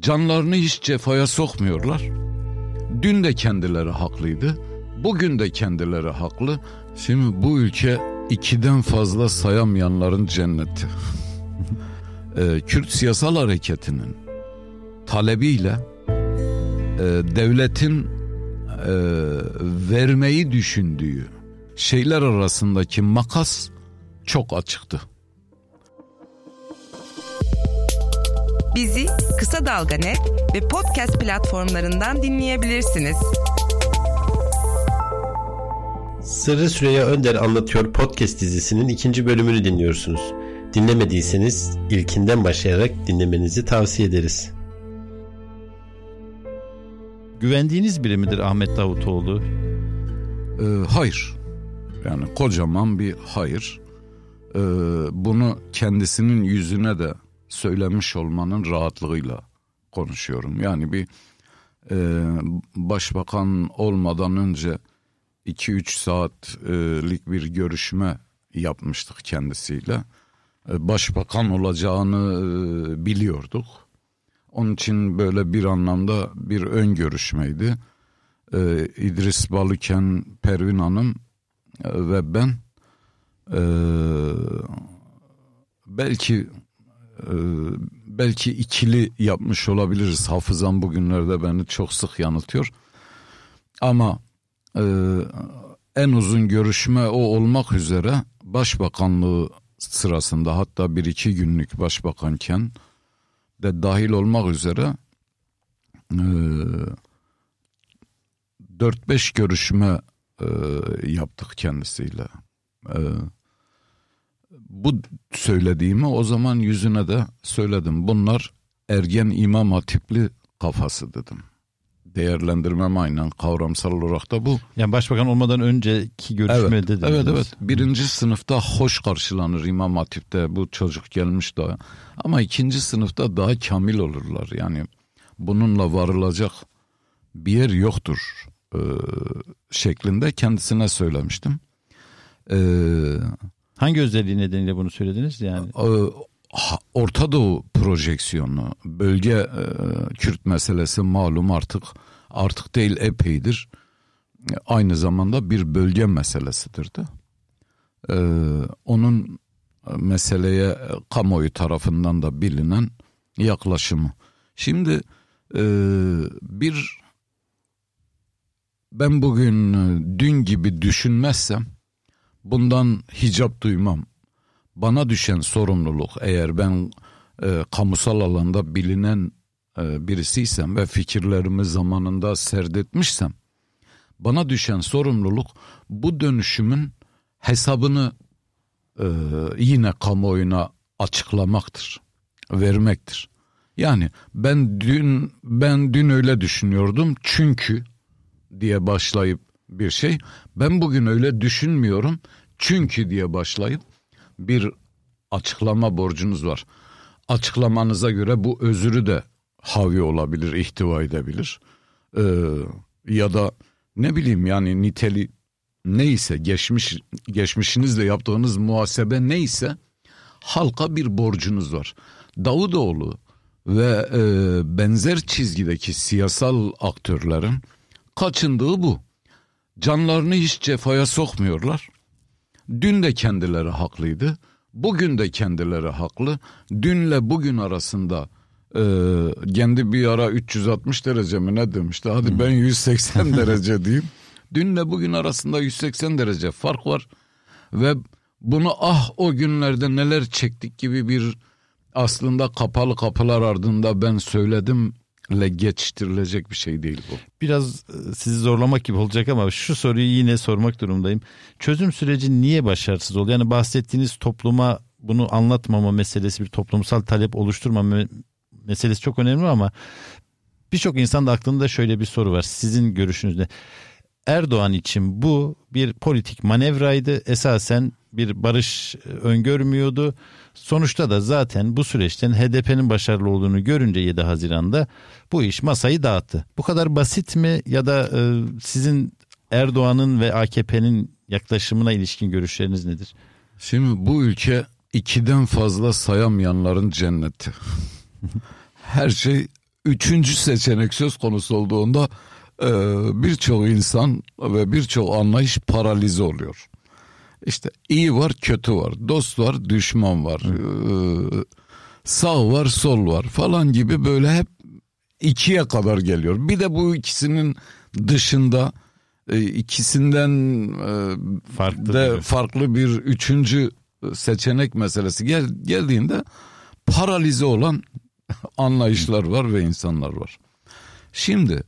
Canlarını hiç cefaya sokmuyorlar. Dün de kendileri haklıydı. Bugün de kendileri haklı. Şimdi bu ülke ikiden fazla sayamayanların cenneti. ee, Kürt siyasal hareketinin talebiyle e, devletin e, vermeyi düşündüğü şeyler arasındaki makas çok açıktı. Bizi Kısa Dalga Net ve podcast platformlarından dinleyebilirsiniz. Sırrı Süreyya Önder Anlatıyor podcast dizisinin ikinci bölümünü dinliyorsunuz. Dinlemediyseniz ilkinden başlayarak dinlemenizi tavsiye ederiz. Güvendiğiniz biri midir Ahmet Davutoğlu? Ee, hayır. Yani kocaman bir hayır. Ee, bunu kendisinin yüzüne de söylemiş olmanın rahatlığıyla konuşuyorum. Yani bir e, başbakan olmadan önce 2-3 saatlik bir görüşme yapmıştık kendisiyle. E, başbakan olacağını e, biliyorduk. Onun için böyle bir anlamda bir ön görüşmeydi. E, İdris Balıken, Pervin Hanım ve ben belki belki ikili yapmış olabiliriz. Hafızam bugünlerde beni çok sık yanıltıyor. Ama en uzun görüşme o olmak üzere başbakanlığı sırasında hatta bir iki günlük başbakanken de dahil olmak üzere e, 4-5 görüşme e, yaptık kendisiyle. E, bu söylediğimi o zaman yüzüne de söyledim. Bunlar ergen imam hatipli kafası dedim değerlendirmem aynen kavramsal olarak da bu. Yani başbakan olmadan önceki görüşmede evet, dediniz. Evet evet birinci sınıfta hoş karşılanır İmam Hatip'te bu çocuk gelmiş daha. Ama ikinci sınıfta daha kamil olurlar yani bununla varılacak bir yer yoktur e, şeklinde kendisine söylemiştim. E, Hangi özelliği nedeniyle bunu söylediniz yani? E, Orta Doğu projeksiyonu, bölge e, Kürt meselesi malum artık artık değil epeydir. Aynı zamanda bir bölge meselesidir de. E, onun meseleye kamuoyu tarafından da bilinen yaklaşımı. Şimdi e, bir ben bugün dün gibi düşünmezsem bundan hicap duymam bana düşen sorumluluk eğer ben e, kamusal alanda bilinen e, birisiysem ve fikirlerimi zamanında serdetmişsem bana düşen sorumluluk bu dönüşümün hesabını e, yine kamuoyuna açıklamaktır, vermektir. Yani ben dün ben dün öyle düşünüyordum çünkü diye başlayıp bir şey ben bugün öyle düşünmüyorum çünkü diye başlayıp bir açıklama borcunuz var. Açıklamanıza göre bu özürü de havi olabilir, ihtiva edebilir. Ee, ya da ne bileyim yani niteli neyse geçmiş geçmişinizle yaptığınız muhasebe neyse halka bir borcunuz var. Davutoğlu ve e, benzer çizgideki siyasal aktörlerin kaçındığı bu. Canlarını hiç cefaya sokmuyorlar. Dün de kendileri haklıydı. Bugün de kendileri haklı. Dünle bugün arasında e, kendi bir ara 360 derece mi ne demişti? Hadi hmm. ben 180 derece diyeyim. Dünle bugün arasında 180 derece fark var. Ve bunu ah o günlerde neler çektik gibi bir aslında kapalı kapılar ardında ben söyledim le geçiştirilecek bir şey değil bu. Biraz e, sizi zorlamak gibi olacak ama şu soruyu yine sormak durumdayım. Çözüm süreci niye başarısız oldu? Yani bahsettiğiniz topluma bunu anlatmama meselesi bir toplumsal talep oluşturmama meselesi çok önemli ama birçok insan da aklında şöyle bir soru var. Sizin görüşünüzde Erdoğan için bu bir politik manevraydı. Esasen bir barış e, öngörmüyordu. Sonuçta da zaten bu süreçten HDP'nin başarılı olduğunu görünce 7 Haziran'da bu iş masayı dağıttı. Bu kadar basit mi ya da e, sizin Erdoğan'ın ve AKP'nin yaklaşımına ilişkin görüşleriniz nedir? Şimdi bu ülke ikiden fazla sayamayanların cenneti. Her şey üçüncü seçenek söz konusu olduğunda e, birçok insan ve birçok anlayış paralize oluyor. İşte iyi var kötü var dost var düşman var e, sağ var sol var falan gibi böyle hep ikiye kadar geliyor. Bir de bu ikisinin dışında e, ikisinden e, Farklı de bir- farklı bir üçüncü seçenek meselesi gel, geldiğinde paralize olan anlayışlar var ve insanlar var. Şimdi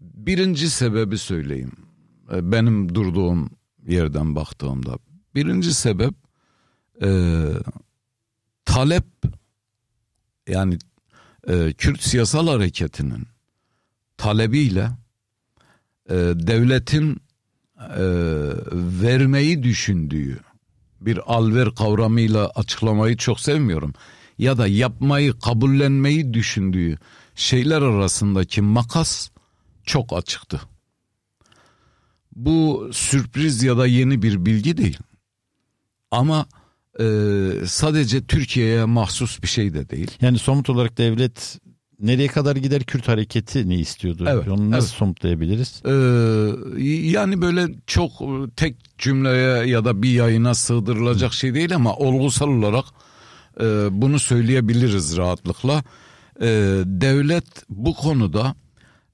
birinci sebebi söyleyeyim. E, Benim durduğum yerden baktığımda. Birinci sebep e, talep yani e, Kürt siyasal hareketinin talebiyle e, devletin e, vermeyi düşündüğü bir alver kavramıyla açıklamayı çok sevmiyorum. Ya da yapmayı, kabullenmeyi düşündüğü şeyler arasındaki makas çok açıktı. Bu sürpriz ya da yeni bir bilgi değil. Ama e, sadece Türkiye'ye mahsus bir şey de değil. Yani somut olarak devlet nereye kadar gider Kürt hareketi ne istiyordu? Evet, Onu nasıl evet. somutlayabiliriz? Ee, yani böyle çok tek cümleye ya da bir yayına sığdırılacak şey değil ama olgusal olarak e, bunu söyleyebiliriz rahatlıkla. E, devlet bu konuda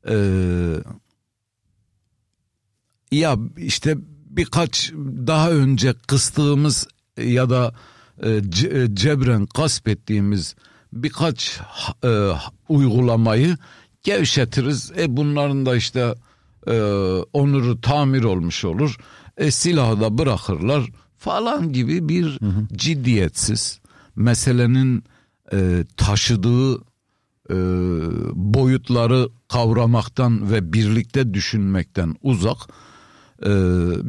e, ya işte birkaç daha önce kıstığımız ya da e, ce- e, cebren gasp ettiğimiz birkaç e, uygulamayı gevşetiriz. E bunların da işte e, onuru tamir olmuş olur. E silahı da bırakırlar falan gibi bir ciddiyetsiz meselenin e, taşıdığı e, boyutları kavramaktan ve birlikte düşünmekten uzak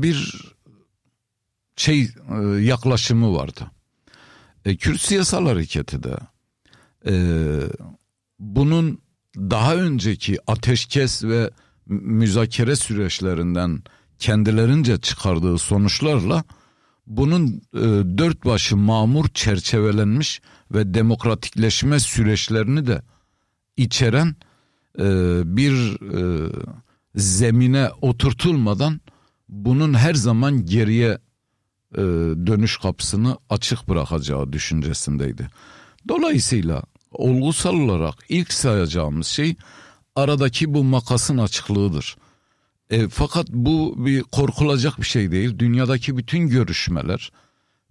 bir şey e, yaklaşımı vardı. E, Kürt siyasal hareketi de e, bunun daha önceki ateşkes ve mü- müzakere süreçlerinden kendilerince çıkardığı sonuçlarla bunun e, dört başı mamur çerçevelenmiş ve demokratikleşme süreçlerini de içeren e, bir e, zemine oturtulmadan bunun her zaman geriye e, dönüş kapısını açık bırakacağı düşüncesindeydi. Dolayısıyla olgusal olarak ilk sayacağımız şey aradaki bu makasın açıklığıdır. E, fakat bu bir korkulacak bir şey değil. Dünyadaki bütün görüşmeler,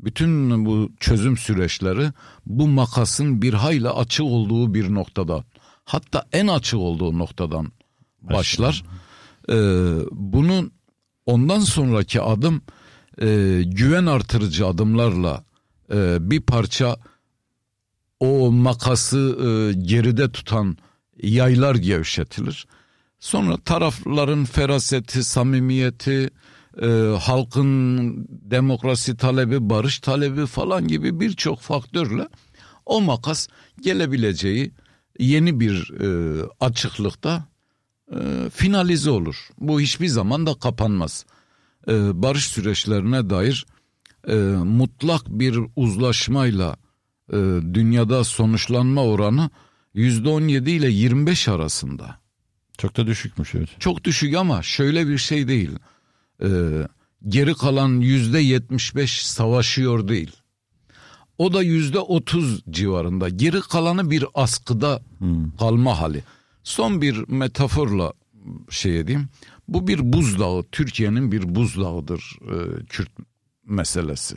bütün bu çözüm süreçleri bu makasın bir hayli açık olduğu bir noktada, hatta en açık olduğu noktadan başlar. E, bunun ondan sonraki adım e, güven artırıcı adımlarla e, bir parça o makası e, geride tutan yaylar gevşetilir. Sonra tarafların feraseti, samimiyeti, e, halkın demokrasi talebi, barış talebi falan gibi birçok faktörle o makas gelebileceği yeni bir e, açıklıkta e, finalize olur. Bu hiçbir zaman da kapanmaz. E, barış süreçlerine dair e, mutlak bir uzlaşmayla e, dünyada sonuçlanma oranı %17 ile 25 arasında. Çok da düşükmüş evet. Çok düşük ama şöyle bir şey değil. E, geri kalan %75 savaşıyor değil. O da %30 civarında. Geri kalanı bir askıda kalma hali. Son bir metaforla şey edeyim. Bu bir buzdağı. Türkiye'nin bir buzdağıdır e, Kürt meselesi.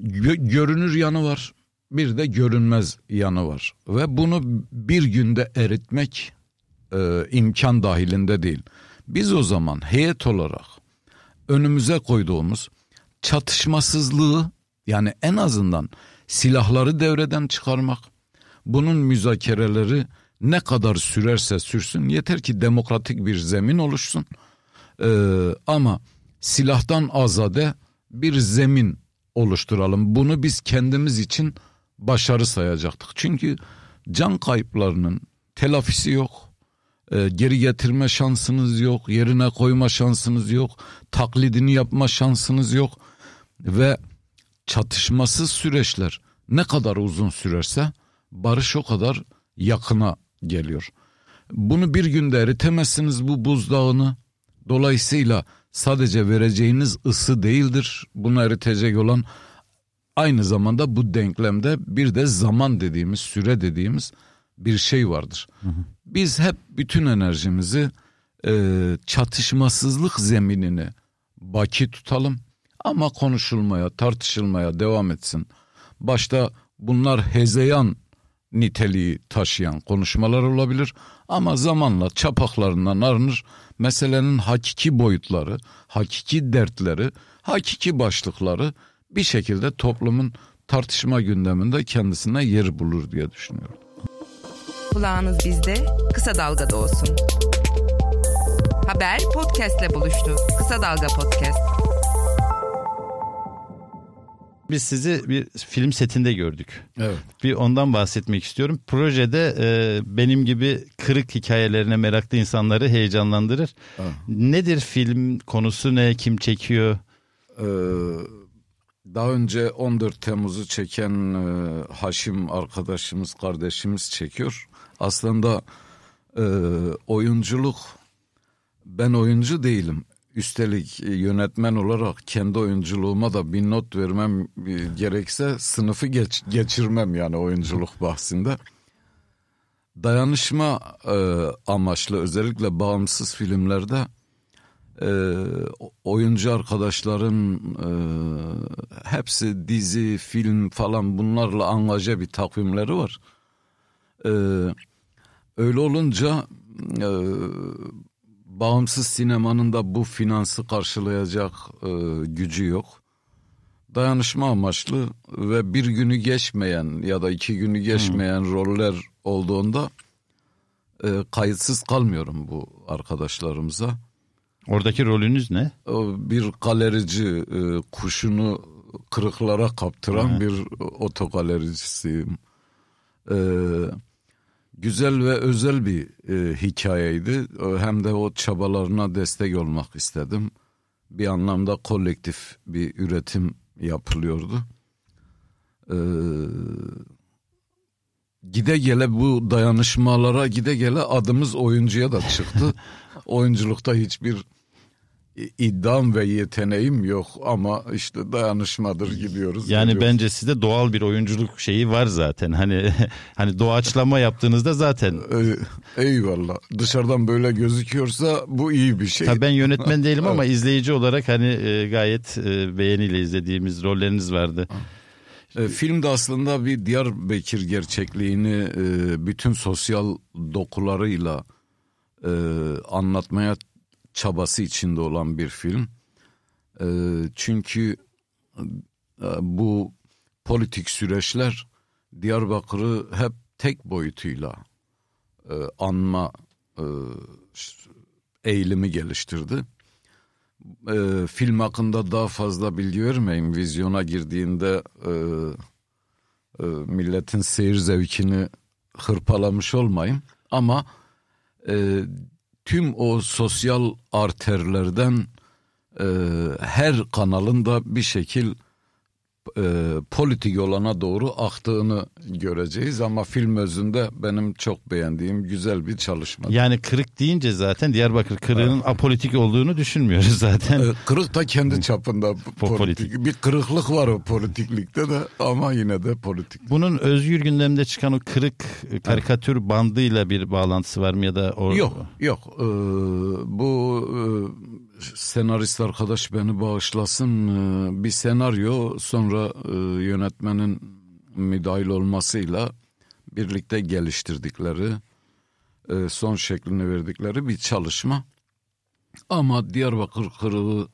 Gö- görünür yanı var. Bir de görünmez yanı var. Ve bunu bir günde eritmek e, imkan dahilinde değil. Biz o zaman heyet olarak önümüze koyduğumuz çatışmasızlığı yani en azından silahları devreden çıkarmak, bunun müzakereleri ne kadar sürerse sürsün yeter ki demokratik bir zemin oluşsun. Ee, ama silahtan azade bir zemin oluşturalım. Bunu biz kendimiz için başarı sayacaktık. Çünkü can kayıplarının telafisi yok. Ee, geri getirme şansınız yok. Yerine koyma şansınız yok. Taklidini yapma şansınız yok. Ve çatışmasız süreçler ne kadar uzun sürerse barış o kadar yakına geliyor. Bunu bir günde eritemezsiniz bu buzdağını. Dolayısıyla sadece vereceğiniz ısı değildir. Bunu eritecek olan aynı zamanda bu denklemde bir de zaman dediğimiz, süre dediğimiz bir şey vardır. Hı hı. Biz hep bütün enerjimizi e, çatışmasızlık zeminini baki tutalım ama konuşulmaya, tartışılmaya devam etsin. Başta bunlar hezeyan niteliği taşıyan konuşmalar olabilir ama zamanla çapaklarından arınır meselenin hakiki boyutları, hakiki dertleri, hakiki başlıkları bir şekilde toplumun tartışma gündeminde kendisine yer bulur diye düşünüyorum. Kulağınız bizde, kısa dalgada olsun. Haber podcastle buluştu. Kısa Dalga Podcast. Biz sizi bir film setinde gördük. Evet. Bir ondan bahsetmek istiyorum. Projede e, benim gibi kırık hikayelerine meraklı insanları heyecanlandırır. Evet. Nedir film konusu ne? Kim çekiyor? Ee, daha önce 14 Temmuz'u çeken e, Haşim arkadaşımız, kardeşimiz çekiyor. Aslında e, oyunculuk ben oyuncu değilim. Üstelik e, yönetmen olarak kendi oyunculuğuma da bir not vermem e, gerekse sınıfı geç, geçirmem yani oyunculuk bahsinde. Dayanışma e, amaçlı özellikle bağımsız filmlerde e, oyuncu arkadaşların e, hepsi dizi, film falan bunlarla angaje bir takvimleri var. E, öyle olunca e, bağımsız sinemanın da bu finansı karşılayacak e, gücü yok. Dayanışma amaçlı ve bir günü geçmeyen ya da iki günü geçmeyen hmm. roller olduğunda e, kayıtsız kalmıyorum bu arkadaşlarımıza. Oradaki rolünüz ne? Bir galerici e, kuşunu kırıklara kaptıran Hı. bir otogalericisiyim. Ee, güzel ve özel bir e, hikayeydi. Hem de o çabalarına destek olmak istedim. Bir anlamda kolektif bir üretim yapılıyordu. Ee, gide gele bu dayanışmalara gide gele adımız oyuncuya da çıktı. Oyunculukta hiçbir iddiam ve yeteneğim yok ama işte dayanışmadır gidiyoruz. Yani geliyoruz. bence sizde doğal bir oyunculuk şeyi var zaten. Hani hani doğaçlama yaptığınızda zaten. Eyvallah. Dışarıdan böyle gözüküyorsa bu iyi bir şey. Tabii ben yönetmen değilim ama izleyici olarak hani e, gayet e, beğeniyle izlediğimiz rolleriniz vardı. E, film de aslında bir Diyarbakır gerçekliğini bütün sosyal dokularıyla anlatmaya çabası içinde olan bir film. E, çünkü e, bu politik süreçler Diyarbakır'ı hep tek boyutuyla e, anma e, eğilimi geliştirdi. E, film hakkında daha fazla bilgi vermeyeyim. Vizyona girdiğinde e, e, milletin seyir zevkini hırpalamış olmayayım. Ama e, tüm o sosyal arterlerden e, her kanalın da bir şekil e, politik olana doğru aktığını göreceğiz ama film özünde benim çok beğendiğim güzel bir çalışma. Yani kırık deyince zaten Diyarbakır kırığının evet. apolitik olduğunu düşünmüyoruz zaten. E, kırık da kendi çapında politik. politik. Bir kırıklık var o politiklikte de ama yine de politik. Bunun özgür gündemde çıkan o kırık karikatür evet. bandıyla bir bağlantısı var mı ya da o... Yok yok ee, bu e, senarist arkadaş beni bağışlasın ee, bir senaryo sonra e, yönetmenin müdahil olmasıyla birlikte geliştirdikleri e, son şeklini verdikleri bir çalışma. Ama Diyarbakır kırığı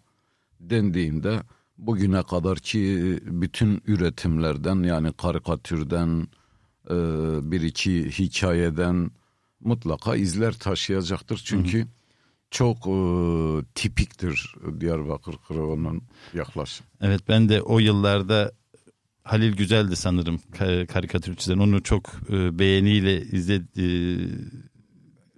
dendiğinde bugüne kadar ki bütün üretimlerden yani karikatürden e, bir iki hikayeden mutlaka izler taşıyacaktır. Çünkü hı hı çok e, tipiktir Diyarbakır Kırıvı'nın yaklaşım. Evet ben de o yıllarda Halil Güzel'di sanırım karikatürçüden. Onu çok e, beğeniyle izledi e,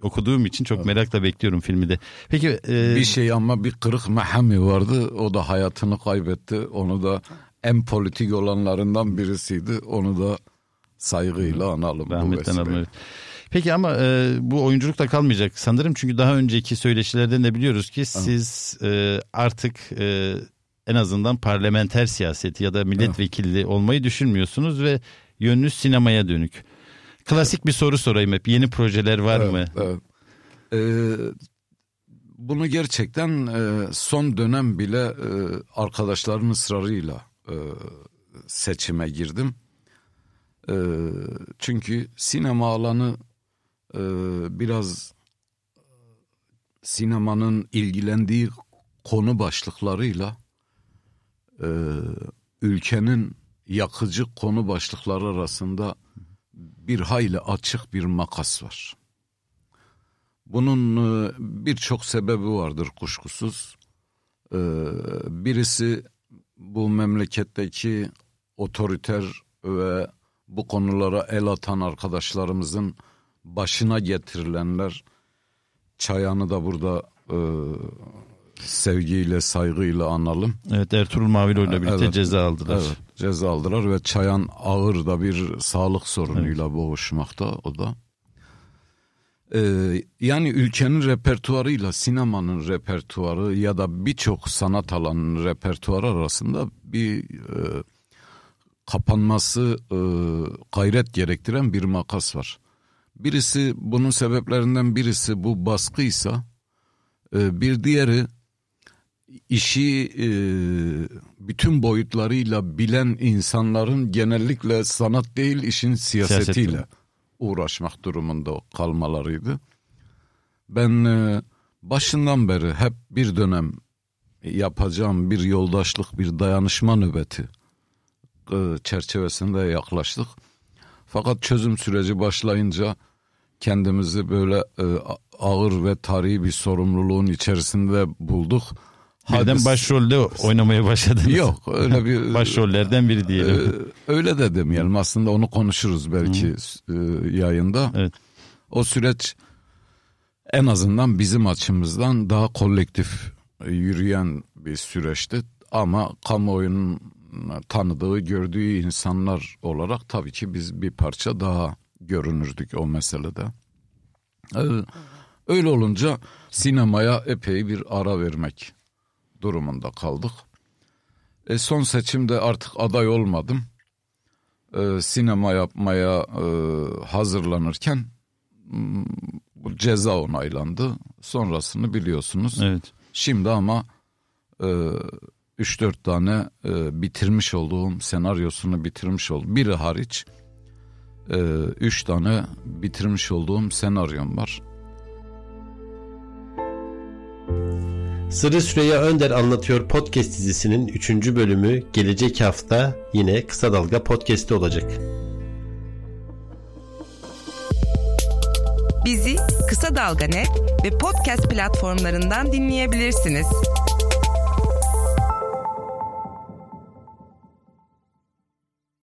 okuduğum için çok evet. merakla bekliyorum filmi de. Peki e... bir şey ama bir kırık Mahami vardı. O da hayatını kaybetti. Onu da en politik olanlarından birisiydi. Onu da saygıyla analım. bu Rahmetten alın. evet. Peki ama e, bu oyunculukta kalmayacak sanırım. Çünkü daha önceki söyleşilerden de biliyoruz ki siz e, artık e, en azından parlamenter siyaseti ya da milletvekilliği olmayı düşünmüyorsunuz ve yönünüz sinemaya dönük. Klasik bir soru sorayım hep. Yeni projeler var Evet, mı? evet. Ee, bunu gerçekten e, son dönem bile e, arkadaşların ısrarıyla e, seçime girdim. E, çünkü sinema alanı e, biraz sinemanın ilgilendiği konu başlıklarıyla e, ülkenin yakıcı konu başlıkları arasında bir hayli açık bir makas var. Bunun e, birçok sebebi vardır kuşkusuz. E, Birisi bu memleketteki otoriter ve bu konulara el atan arkadaşlarımızın başına getirilenler Çayan'ı da burada e, sevgiyle saygıyla analım. Evet Ertuğrul Maviloğlu ile birlikte Evet. ceza aldılar. Evet, ceza aldılar ve Çayan ağır da bir sağlık sorunuyla boğuşmakta o da. Ee, yani ülkenin repertuarıyla sinemanın repertuarı ya da birçok sanat alanının repertuarı arasında bir e, kapanması e, gayret gerektiren bir makas var. Birisi bunun sebeplerinden birisi bu baskıysa e, bir diğeri işi e, bütün boyutlarıyla bilen insanların genellikle sanat değil işin siyasetiyle Siyaseti. uğraşmak durumunda kalmalarıydı. Ben e, başından beri hep bir dönem yapacağım bir yoldaşlık, bir dayanışma nöbeti çerçevesinde yaklaştık. Fakat çözüm süreci başlayınca kendimizi böyle e, ağır ve tarihi bir sorumluluğun içerisinde bulduk. Birden Hadi- başrolde oynamaya başladınız. Yok öyle bir Başrollerden biri e, diyelim. öyle de demeyelim aslında onu konuşuruz belki e, yayında. Evet. O süreç en azından bizim açımızdan daha kolektif e, yürüyen bir süreçti. Ama kamuoyunun tanıdığı, gördüğü insanlar olarak tabii ki biz bir parça daha görünürdük o meselede. Ee, Öyle olunca sinemaya epey bir ara vermek durumunda kaldık. E son seçimde artık aday olmadım. E, sinema yapmaya e, hazırlanırken m, bu ceza onaylandı. Sonrasını biliyorsunuz. Evet. Şimdi ama e, 3-4 tane e, bitirmiş olduğum senaryosunu bitirmiş oldum. Biri hariç 3 tane bitirmiş olduğum senaryom var. Sırrı Süreyya Önder Anlatıyor podcast dizisinin 3. bölümü gelecek hafta yine Kısa Dalga podcast'te olacak. Bizi Kısa Dalga Net ve podcast platformlarından dinleyebilirsiniz.